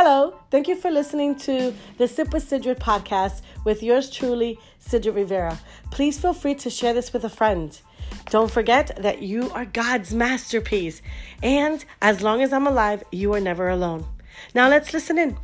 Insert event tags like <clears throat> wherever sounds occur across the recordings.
Hello, thank you for listening to the Sip with Sidrid podcast with yours truly, Sidrid Rivera. Please feel free to share this with a friend. Don't forget that you are God's masterpiece, and as long as I'm alive, you are never alone. Now let's listen in.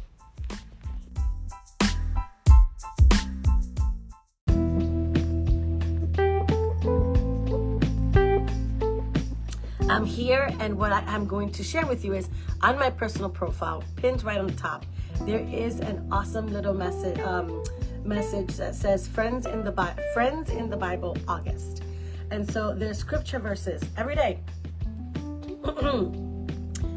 And what I, am going to share with you is on my personal profile, pinned right on the top, there is an awesome little message um, message that says "Friends in the Bi- Friends in the Bible August," and so there's scripture verses every day. <clears throat>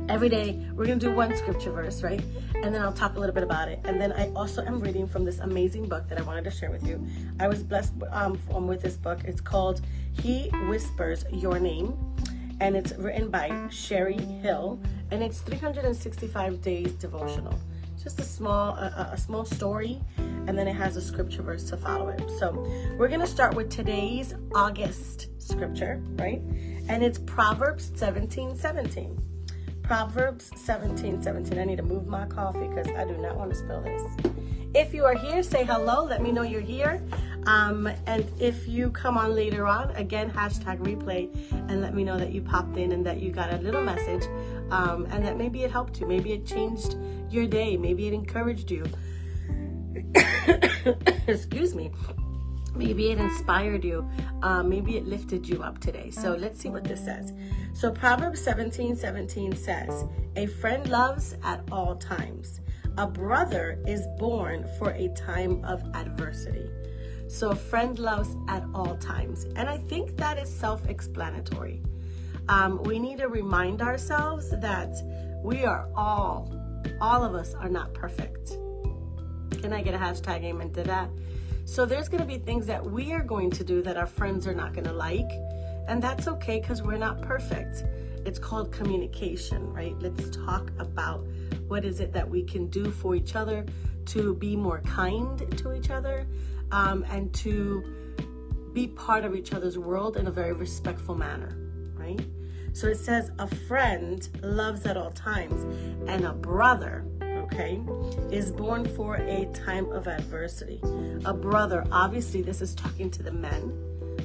every day we're going to do one scripture verse right? And then i'll talk a little bit about it. And then i also am reading from this amazing book that i wanted to share with you. I was blessed um, with this book. It's called he whispers your name and it's written by Sherry Hill, and it's 365 days devotional. Just a small, a, a small story, and then it has a scripture verse to follow it. So we're gonna start with today's August scripture, right? And it's Proverbs 17, 17. Proverbs 17, 17. I need to move my coffee because I do not want to spill this. If you are here, say hello. Let me know you're here. Um, and if you come on later on, again, hashtag replay and let me know that you popped in and that you got a little message um, and that maybe it helped you. Maybe it changed your day. Maybe it encouraged you. <coughs> Excuse me. Maybe it inspired you. Um, maybe it lifted you up today. So let's see what this says. So Proverbs 17 17 says, A friend loves at all times. A brother is born for a time of adversity. So, a friend loves at all times. And I think that is self explanatory. Um, we need to remind ourselves that we are all, all of us are not perfect. Can I get a hashtag amen to that? So, there's going to be things that we are going to do that our friends are not going to like. And that's okay because we're not perfect. It's called communication, right? Let's talk about what is it that we can do for each other to be more kind to each other, um, and to be part of each other's world in a very respectful manner, right? So it says, a friend loves at all times, and a brother, okay, is born for a time of adversity. A brother, obviously, this is talking to the men,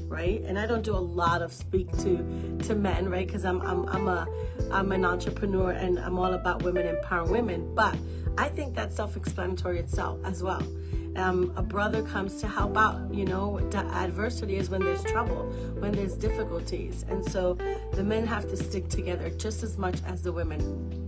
right? And I don't do a lot of speak to to men, right? Because I'm I'm I'm a I'm an entrepreneur and I'm all about women empowering women. But I think that's self-explanatory itself as well um, a brother comes to help out. You know, adversity is when there's trouble, when there's difficulties. And so the men have to stick together just as much as the women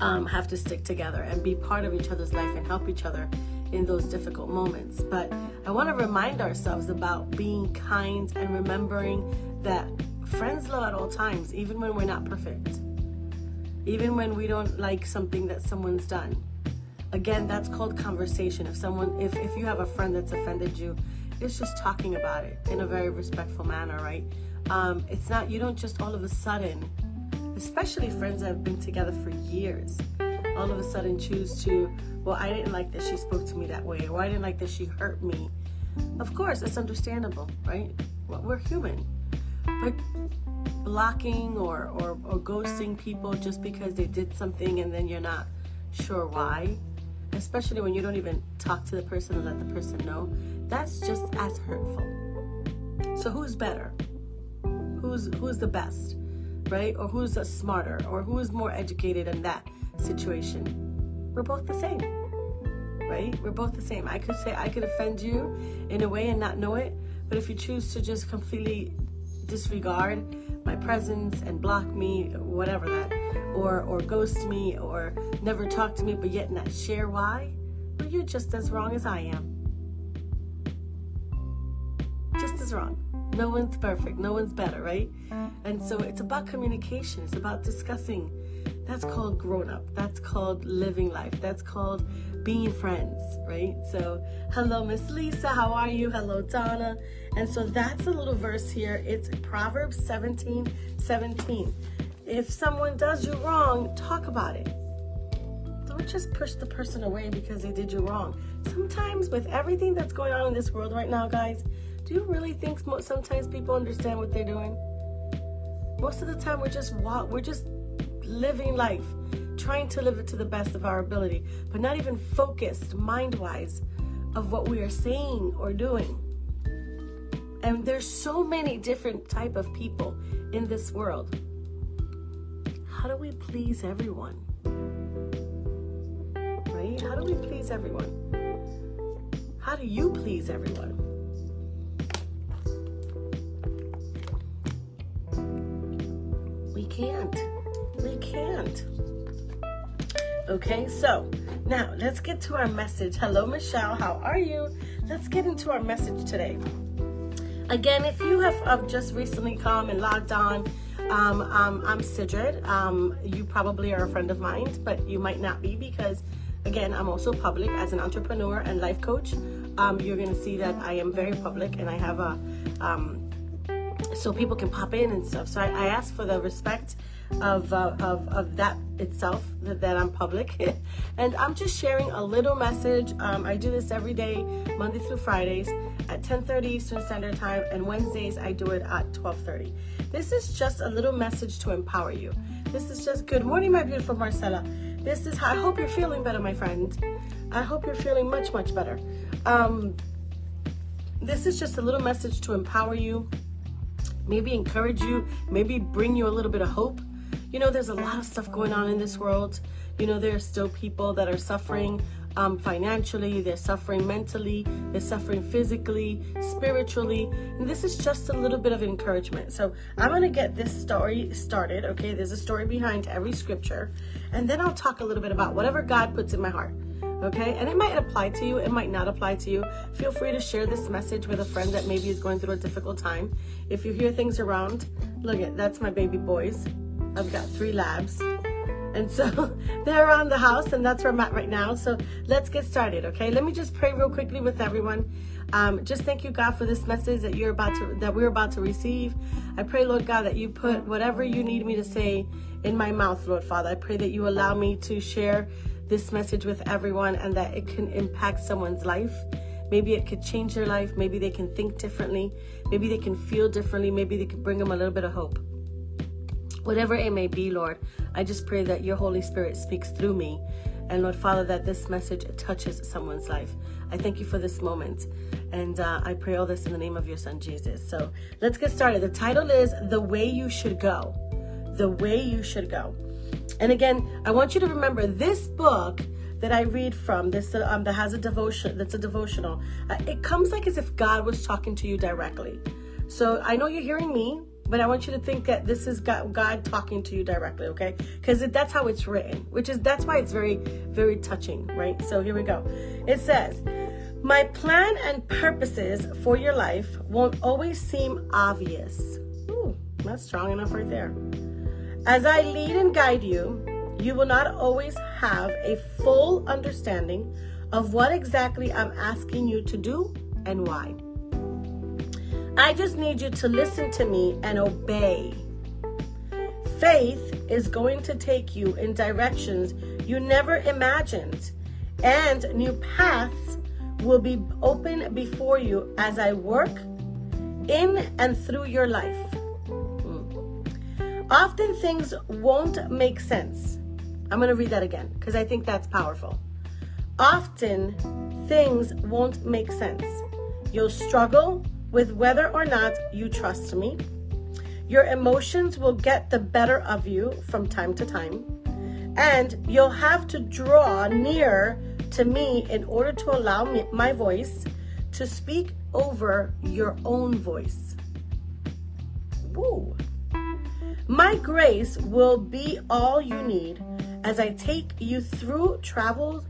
um, have to stick together and be part of each other's life and help each other in those difficult moments. But I want to remind ourselves about being kind and remembering that friends love at all times, even when we're not perfect, even when we don't like something that someone's done. Again that's called conversation. If someone if, if you have a friend that's offended you it's just talking about it in a very respectful manner right? Um, it's not you don't just all of a sudden especially friends that have been together for years all of a sudden choose to well i didn't like that she spoke to me that way or i didn't like that she hurt me of course it's understandable right well, we're human but blocking or, or, or ghosting people just because they did something and then you're not sure why especially when you don't even talk to the person and let the person know, that's just as hurtful. So who's better? Who's who's the best? Right? Or who's a smarter or who's more educated in that situation? We're both the same. Right? We're both the same. I could say I could offend you in a way and not know it, but if you choose to just completely disregard my presence and block me, whatever that or or ghost me or never talk to me but yet not share why well you're just as wrong as i am just as wrong no one's perfect no one's better right? Mm-hmm. And so it's about communication it's about discussing. That's called grown up that's called living life that's called being friends right? So hello miss lisa how are you? Hello donna. And so that's a little verse here. It's proverbs 17 17 if someone does you wrong, talk about it. Don't just push the person away because they did you wrong. Sometimes, with everything that's going on in this world right now, guys, do you really think sometimes people understand what they're doing? Most of the time, we're just walk, we're just living life, trying to live it to the best of our ability, but not even focused mind wise of what we are saying or doing. And there's so many different type of people in this world. How do we please everyone? Right? How do we please everyone? How do you please everyone? Can't. We can't. Okay, so now let's get to our message. Hello, Michelle. How are you? Let's get into our message today. Again, if you have uh, just recently come and logged on, um, um, I'm Sidrid. Um, you probably are a friend of mine, but you might not be because, again, I'm also public as an entrepreneur and life coach. Um, you're going to see that I am very public and I have a, um, so people can pop in and stuff. So I, I ask for the respect of, uh, of, of that itself that, that I'm public. <laughs> and I'm just sharing a little message. Um, I do this every day, Monday through Fridays at 10:30 Eastern Standard Time, and Wednesdays I do it at 12:30. This is just a little message to empower you. This is just good morning, my beautiful Marcella. This is I hope you're feeling better, my friend. I hope you're feeling much, much better. Um, this is just a little message to empower you, maybe encourage you, maybe bring you a little bit of hope you know, there's a lot of stuff going on in this world. You know, there are still people that are suffering um, financially, they're suffering mentally, they're suffering physically, spiritually. And this is just a little bit of encouragement. So I'm going to get this story started. Okay, there's a story behind every scripture. And then I'll talk a little bit about whatever God puts in my heart. Okay, and it might apply to you, it might not apply to you. Feel free to share this message with a friend that maybe is going through a difficult time. If you hear things around, look at that's my baby boys. I've got three labs. And so <laughs> they're around the house, and that's where I'm at right now. So let's get started, okay? Let me just pray real quickly with everyone. Um, just thank you, God, for this message that you're about to that we're about to receive. I pray, Lord God, that you put whatever you need me to say in my mouth, Lord Father. I pray that you allow me to share this message with everyone and that it can impact someone's life. Maybe it could change their life. Maybe they can think differently. Maybe they can feel differently. Maybe they can bring them a little bit of hope. Whatever it may be, Lord, I just pray that your Holy Spirit speaks through me. And Lord Father, that this message touches someone's life. I thank you for this moment. And uh, I pray all this in the name of your son, Jesus. So let's get started. The title is The Way You Should Go. The Way You Should Go. And again, I want you to remember this book that I read from, this um, that has a devotion, that's a devotional. Uh, it comes like as if God was talking to you directly. So I know you're hearing me, but I want you to think that this is God, God talking to you directly, okay? Because that's how it's written, which is that's why it's very, very touching, right? So here we go. It says, My plan and purposes for your life won't always seem obvious. Ooh, that's strong enough right there. As I lead and guide you, you will not always have a full understanding of what exactly I'm asking you to do and why. I just need you to listen to me and obey. Faith is going to take you in directions you never imagined, and new paths will be open before you as I work in and through your life. Often things won't make sense. I'm going to read that again because I think that's powerful. Often things won't make sense. You'll struggle with whether or not you trust me. Your emotions will get the better of you from time to time, and you'll have to draw near to me in order to allow me, my voice to speak over your own voice. Woo. My grace will be all you need as I take you through travels,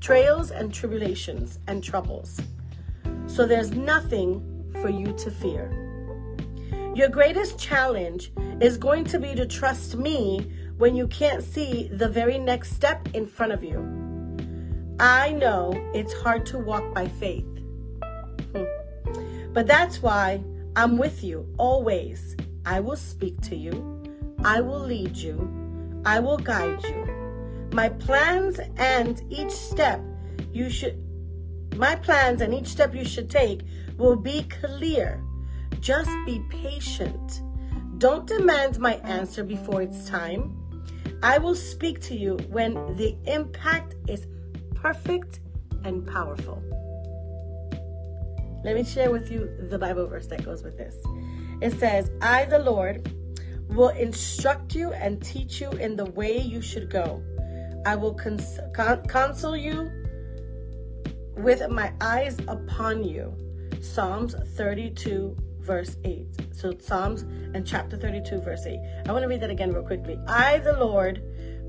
trails, and tribulations and troubles. So there's nothing for you to fear. Your greatest challenge is going to be to trust me when you can't see the very next step in front of you. I know it's hard to walk by faith. Hmm. But that's why I'm with you always. I will speak to you. I will lead you. I will guide you. My plans and each step you should my plans and each step you should take will be clear. Just be patient. Don't demand my answer before it's time. I will speak to you when the impact is perfect and powerful. Let me share with you the Bible verse that goes with this. It says, I, the Lord, will instruct you and teach you in the way you should go. I will cons- con- counsel you with my eyes upon you. Psalms 32, verse 8. So, Psalms and chapter 32, verse 8. I want to read that again real quickly. I, the Lord,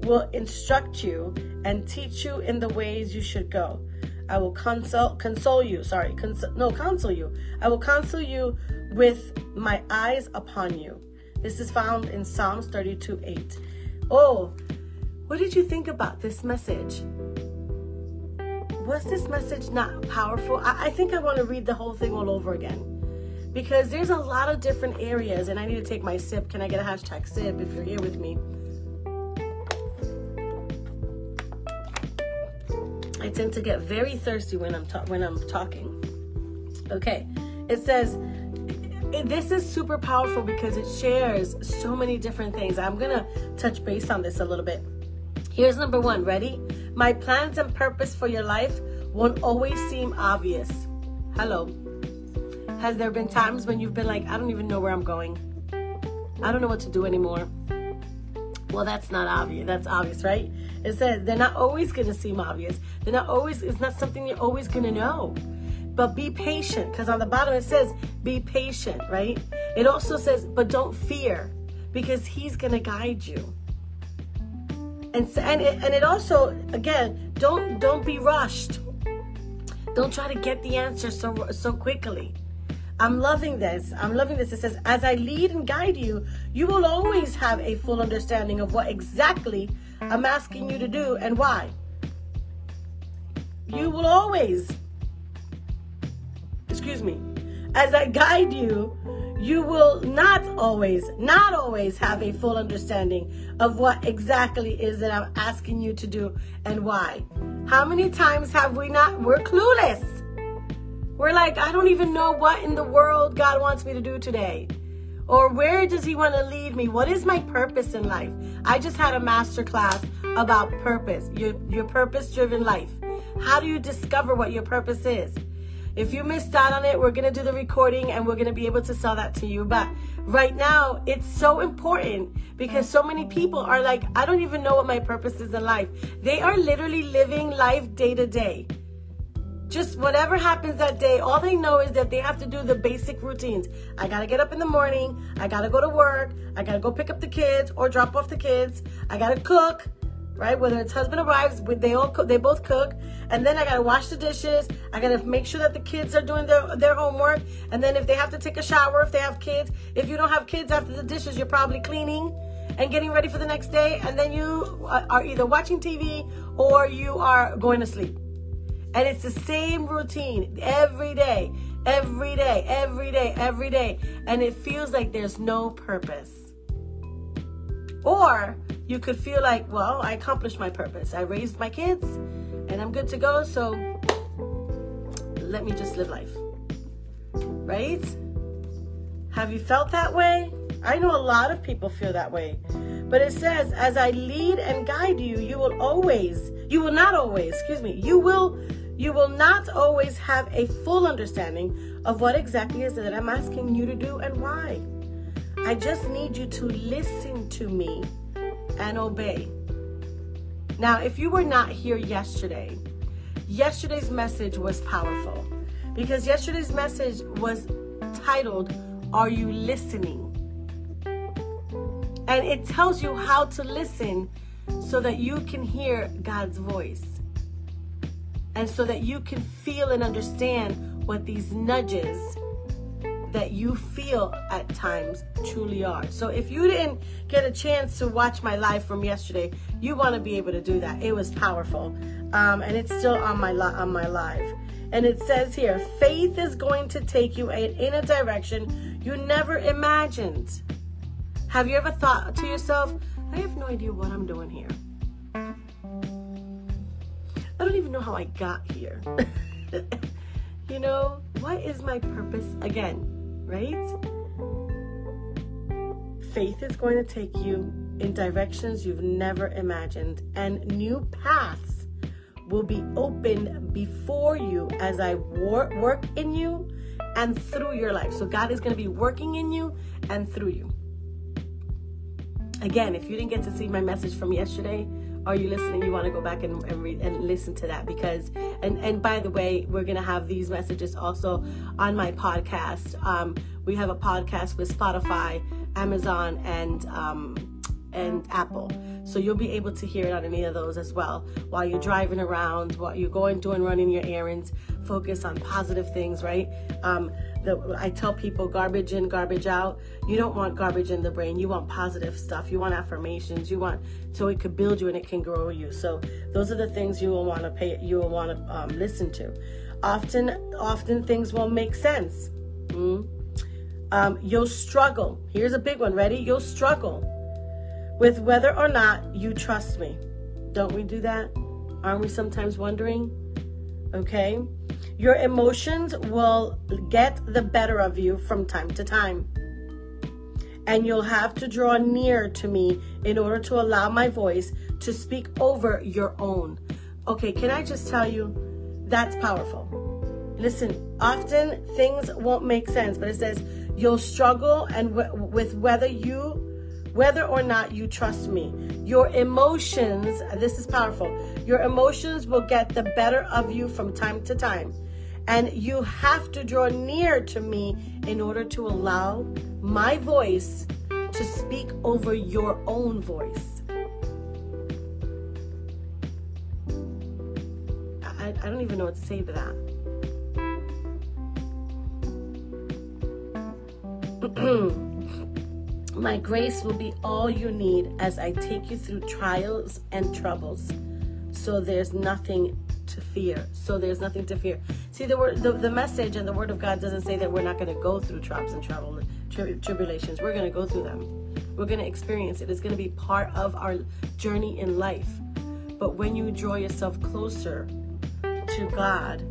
will instruct you and teach you in the ways you should go. I will console console you. Sorry, cons- no, counsel you. I will counsel you with my eyes upon you. This is found in Psalms 32 8. Oh, what did you think about this message? Was this message not powerful? I, I think I want to read the whole thing all over again because there's a lot of different areas, and I need to take my sip. Can I get a hashtag sip if you're here with me? I tend to get very thirsty when I'm ta- when I'm talking. Okay, it says this is super powerful because it shares so many different things. I'm gonna touch base on this a little bit. Here's number one. Ready? My plans and purpose for your life won't always seem obvious. Hello. Has there been times when you've been like, I don't even know where I'm going? I don't know what to do anymore. Well, that's not obvious. That's obvious, right? It says they're not always going to seem obvious. They're not always, it's not something you're always going to know. But be patient, because on the bottom it says, be patient, right? It also says, but don't fear, because He's going to guide you. And, and, it, and it also, again, don't don't be rushed. Don't try to get the answer so so quickly. I'm loving this. I'm loving this. It says, As I lead and guide you, you will always have a full understanding of what exactly I'm asking you to do and why. You will always, excuse me, as I guide you, you will not always, not always have a full understanding of what exactly is that I'm asking you to do and why. How many times have we not? We're clueless. We're like, I don't even know what in the world God wants me to do today. Or where does He want to lead me? What is my purpose in life? I just had a master class about purpose, your, your purpose driven life. How do you discover what your purpose is? If you missed out on it, we're going to do the recording and we're going to be able to sell that to you. But right now, it's so important because so many people are like, I don't even know what my purpose is in life. They are literally living life day to day just whatever happens that day, all they know is that they have to do the basic routines. I gotta get up in the morning. I gotta go to work. I gotta go pick up the kids or drop off the kids. I gotta cook, right? Whether it's husband or wives, they all cook, they both cook. And then I gotta wash the dishes. I gotta make sure that the kids are doing their their homework. And then if they have to take a shower, if they have kids, if you don't have kids after the dishes, you're probably cleaning and getting ready for the next day. And then you are either watching TV or you are going to sleep. And it's the same routine every day, every day, every day, every day. And it feels like there's no purpose. Or you could feel like, well, I accomplished my purpose. I raised my kids and I'm good to go. So let me just live life. Right? Have you felt that way? I know a lot of people feel that way. But it says, as I lead and guide you, you will always, you will not always, excuse me, you will you will not always have a full understanding of what exactly is it that I'm asking you to do and why. I just need you to listen to me and obey. Now, if you were not here yesterday, yesterday's message was powerful because yesterday's message was titled, Are You Listening? And it tells you how to listen so that you can hear God's voice and so that you can feel and understand what these nudges that you feel at times truly are. So if you didn't get a chance to watch my live from yesterday, you want to be able to do that. It was powerful, um, and it's still on my li- on my live. And it says here, faith is going to take you in a direction you never imagined. Have you ever thought to yourself, I have no idea what I'm doing here? I don't even know how I got here. <laughs> you know, what is my purpose again, right? Faith is going to take you in directions you've never imagined, and new paths will be opened before you as I wor- work in you and through your life. So, God is going to be working in you and through you. Again, if you didn't get to see my message from yesterday, are you listening? You want to go back and and, and listen to that because and and by the way, we're gonna have these messages also on my podcast. Um, we have a podcast with Spotify, Amazon, and um, and Apple. So you'll be able to hear it on any of those as well while you're driving around, while you're going doing running your errands. Focus on positive things, right? Um, the, I tell people garbage in, garbage out. You don't want garbage in the brain. You want positive stuff. You want affirmations. You want so it could build you and it can grow you. So those are the things you will want to pay. You will want to um, listen to. Often, often things won't make sense. Mm? Um, you'll struggle. Here's a big one. Ready? You'll struggle with whether or not you trust me. Don't we do that? Aren't we sometimes wondering? Okay. Your emotions will get the better of you from time to time. And you'll have to draw near to me in order to allow my voice to speak over your own. Okay, can I just tell you that's powerful? Listen, often things won't make sense, but it says you'll struggle and w- with whether you whether or not you trust me. Your emotions, this is powerful. Your emotions will get the better of you from time to time. And you have to draw near to me in order to allow my voice to speak over your own voice. I, I don't even know what to say to that. <clears throat> My grace will be all you need as I take you through trials and troubles. So there's nothing to fear. So there's nothing to fear. See, the word, the, the message and the word of God doesn't say that we're not going to go through trials and trouble, tri- tribulations. We're going to go through them. We're going to experience it. It's going to be part of our journey in life. But when you draw yourself closer to God,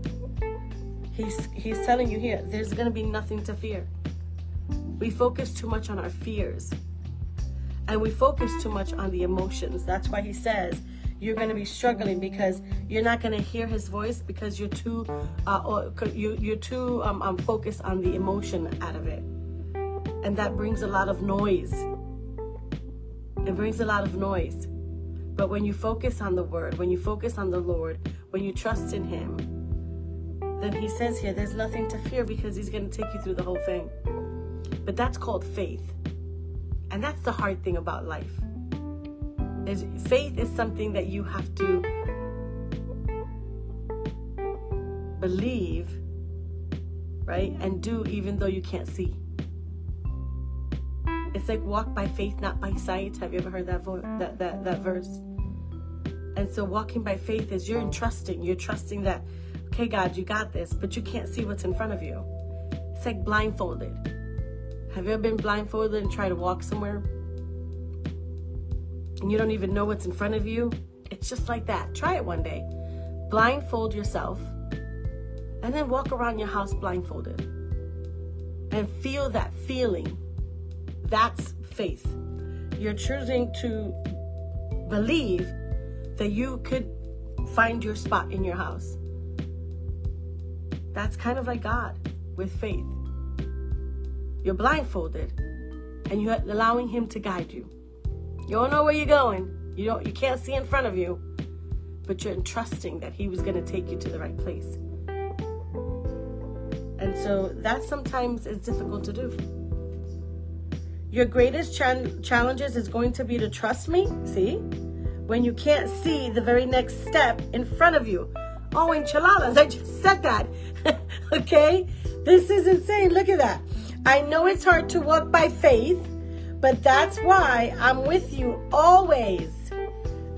He's He's telling you here, there's going to be nothing to fear. We focus too much on our fears. And we focus too much on the emotions. That's why he says you're going to be struggling because you're not going to hear his voice because you're too uh, you, you're too um, um, focused on the emotion out of it and that brings a lot of noise it brings a lot of noise but when you focus on the word when you focus on the lord when you trust in him then he says here there's nothing to fear because he's going to take you through the whole thing but that's called faith and that's the hard thing about life is faith is something that you have to believe, right? And do even though you can't see. It's like walk by faith, not by sight. Have you ever heard that vo- that, that that verse? And so walking by faith is you're entrusting. You're trusting that, okay, God, you got this, but you can't see what's in front of you. It's like blindfolded. Have you ever been blindfolded and try to walk somewhere? and you don't even know what's in front of you, it's just like that. Try it one day. Blindfold yourself and then walk around your house blindfolded and feel that feeling. That's faith. You're choosing to believe that you could find your spot in your house. That's kind of like God with faith. You're blindfolded and you're allowing Him to guide you. You don't know where you're going. You don't you can't see in front of you, but you're entrusting that he was going to take you to the right place. And so that sometimes is difficult to do. Your greatest ch- challenges is going to be to trust me, see? When you can't see the very next step in front of you. Oh, enchiladas, I just said that. <laughs> okay? This is insane. Look at that. I know it's hard to walk by faith but that's why I'm with you always.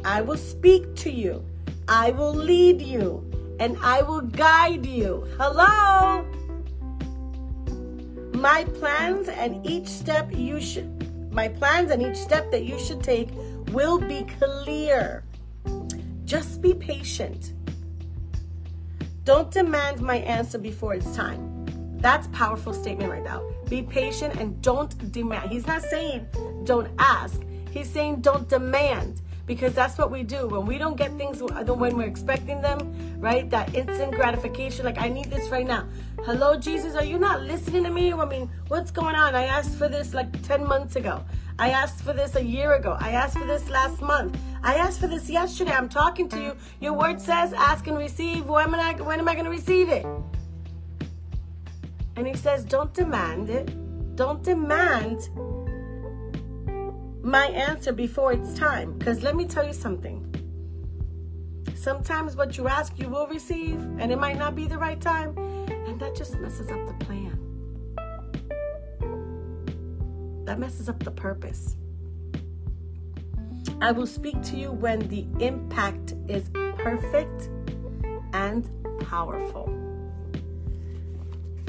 I will speak to you, I will lead you, and I will guide you. Hello? My plans and each step you should my plans and each step that you should take will be clear. Just be patient. Don't demand my answer before it's time. That's powerful statement right now. Be patient and don't demand. He's not saying don't ask. He's saying don't demand because that's what we do. When we don't get things when we're expecting them right that instant gratification like i need this right now. Hello jesus are you not listening to me? I mean what's going on? I asked for this like 10 months ago. I asked for this a year ago. I asked for this last month. I asked for this yesterday. I'm talking to you. Your word says ask and receive. When am i, when am I going to receive it and he says don't demand it don't demand my answer before it's time. Because let me tell you something. Sometimes what you ask, you will receive, and it might not be the right time, and that just messes up the plan. That messes up the purpose. I will speak to you when the impact is perfect and powerful.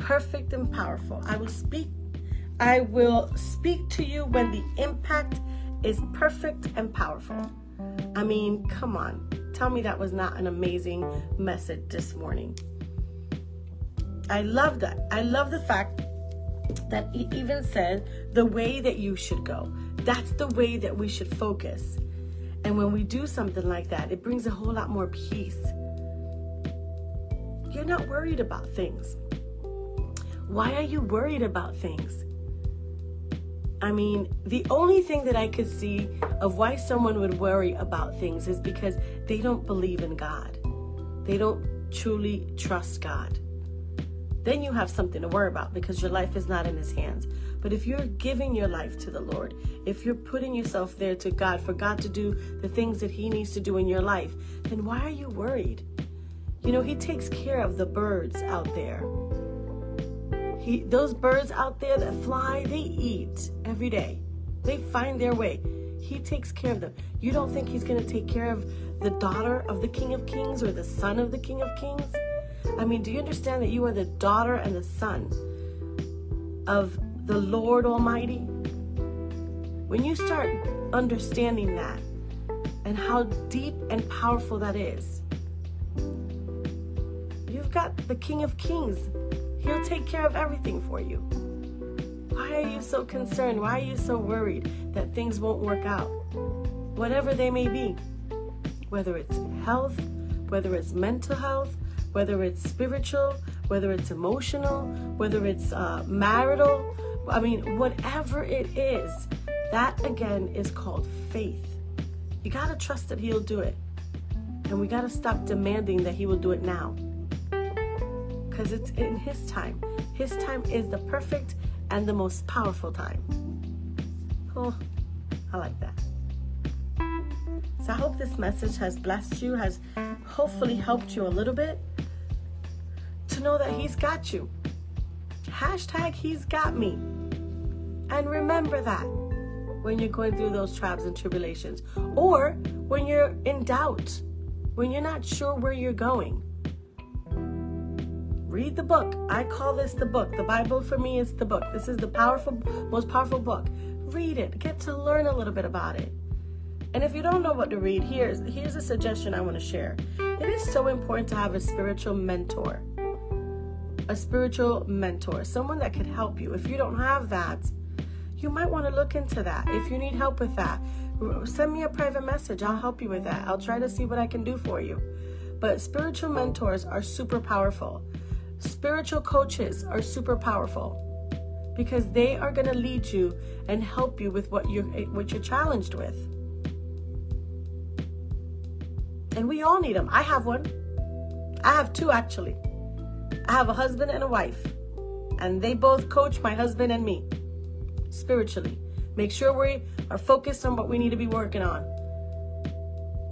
Perfect and powerful. I will speak I will speak to you when the impact is perfect and powerful. I mean, come on. Tell me that was not an amazing message this morning. I love that. I love the fact that he even said the way that you should go. That's the way that we should focus. And when we do something like that, it brings a whole lot more peace. You're not worried about things. Why are you worried about things? I mean, the only thing that I could see of why someone would worry about things is because they don't believe in God. They don't truly trust God. Then you have something to worry about because your life is not in His hands. But if you're giving your life to the Lord, if you're putting yourself there to God for God to do the things that He needs to do in your life, then why are you worried? You know, He takes care of the birds out there. He, those birds out there that fly, they eat every day. They find their way. He takes care of them. You don't think he's going to take care of the daughter of the King of Kings or the son of the King of Kings? I mean, do you understand that you are the daughter and the son of the Lord Almighty? When you start understanding that and how deep and powerful that is, you've got the King of Kings He'll take care of everything for you. Why are you so concerned? Why are you so worried that things won't work out? Whatever they may be, whether it's health, whether it's mental health, whether it's spiritual, whether it's emotional, whether it's uh, marital, I mean, whatever it is, that again is called faith. You got to trust that He'll do it. And we got to stop demanding that He will do it now because it's in His time. His time is the perfect and the most powerful time. Oh, I like that. So I hope this message has blessed you, has hopefully helped you a little bit to know that He's got you. Hashtag He's got me. And remember that when you're going through those trials and tribulations, or when you're in doubt, when you're not sure where you're going. Read the book. I call this the book. The Bible for me is the book. This is the powerful, most powerful book. Read it. Get to learn a little bit about it. And if you don't know what to read, here's here's a suggestion I want to share. It is so important to have a spiritual mentor. A spiritual mentor, someone that could help you. If you don't have that, you might want to look into that. If you need help with that, send me a private message. I'll help you with that. I'll try to see what I can do for you. But spiritual mentors are super powerful. Spiritual coaches are super powerful because they are going to lead you and help you with what you're what you're challenged with. And we all need them. I have one. I have two actually. I have a husband and a wife. And they both coach my husband and me spiritually. Make sure we are focused on what we need to be working on.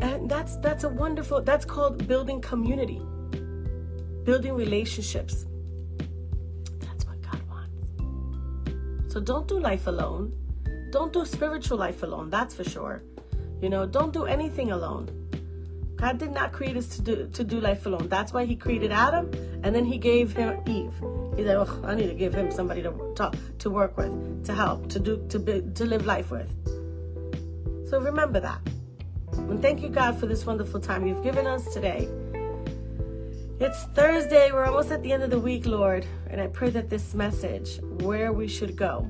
And that's that's a wonderful that's called building community building relationships. That's what God wants. So don't do life alone. Don't do spiritual life alone, that's for sure. You know, don't do anything alone. God did not create us to do to do life alone. That's why He created Adam, and then He gave him Eve. He said, "Oh, I need to give him somebody to talk, to work with, to help, to do, to be, to live life with." So remember that, and thank you, God, for this wonderful time you've given us today. It's Thursday. We're almost at the end of the week, Lord. And I pray that this message, where we should go,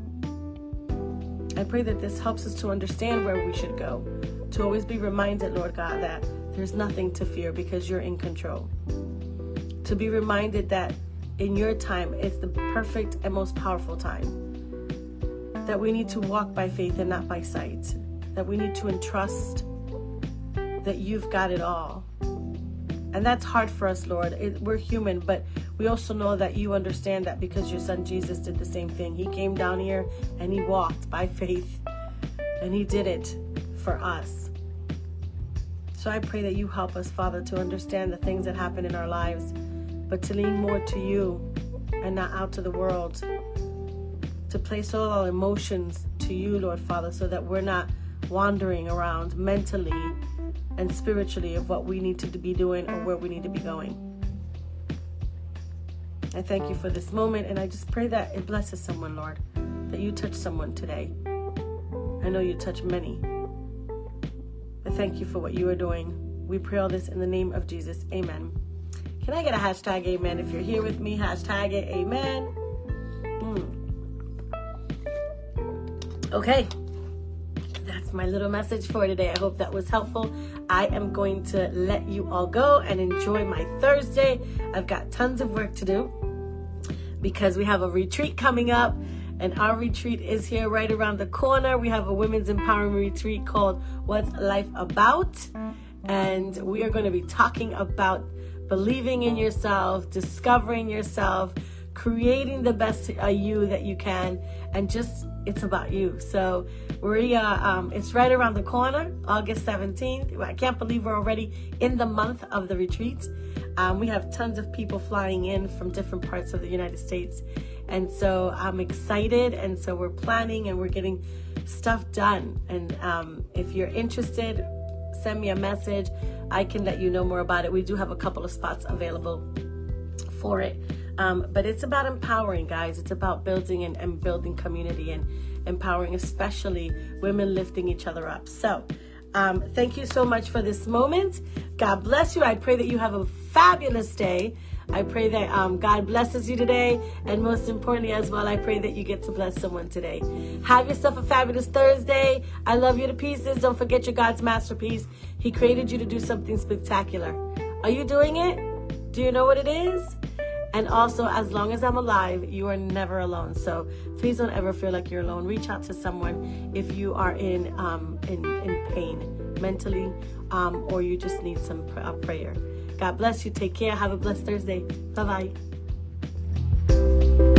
I pray that this helps us to understand where we should go, to always be reminded, Lord God, that there's nothing to fear because you're in control. To be reminded that in your time it's the perfect and most powerful time. That we need to walk by faith and not by sight. That we need to entrust that you've got it all. And that's hard for us, Lord. It, we're human, but we also know that you understand that because your son Jesus did the same thing. He came down here and he walked by faith, and he did it for us. So I pray that you help us, Father, to understand the things that happen in our lives, but to lean more to you and not out to the world. To place all our emotions to you, Lord Father, so that we're not wandering around mentally and spiritually of what we need to be doing or where we need to be going. I thank you for this moment and I just pray that it blesses someone, Lord, that you touch someone today. I know you touch many. I thank you for what you are doing. We pray all this in the name of Jesus. Amen. Can I get a hashtag amen if you're here with me? Hashtag it amen. Mm. Okay my little message for today. I hope that was helpful. I am going to let you all go and enjoy my Thursday. I've got tons of work to do because we have a retreat coming up and our retreat is here right around the corner. We have a women's empowerment retreat called What's Life About? And we are going to be talking about believing in yourself, discovering yourself, creating the best uh, you that you can, and just it's about you. So we uh, um, it's right around the corner, August 17th. I can't believe we're already in the month of the retreat. Um, we have tons of people flying in from different parts of the United States. And so I'm excited. And so we're planning and we're getting stuff done. And um, if you're interested, send me a message. I can let you know more about it. We do have a couple of spots available for it. Um, but it's about empowering, guys. It's about building and, and building community and empowering, especially women lifting each other up. So, um, thank you so much for this moment. God bless you. I pray that you have a fabulous day. I pray that um, God blesses you today. And most importantly, as well, I pray that you get to bless someone today. Have yourself a fabulous Thursday. I love you to pieces. Don't forget your God's masterpiece. He created you to do something spectacular. Are you doing it? Do you know what it is? And also, as long as I'm alive, you are never alone. So please don't ever feel like you're alone. Reach out to someone if you are in um, in, in pain mentally, um, or you just need some pr- prayer. God bless you. Take care. Have a blessed Thursday. Bye bye.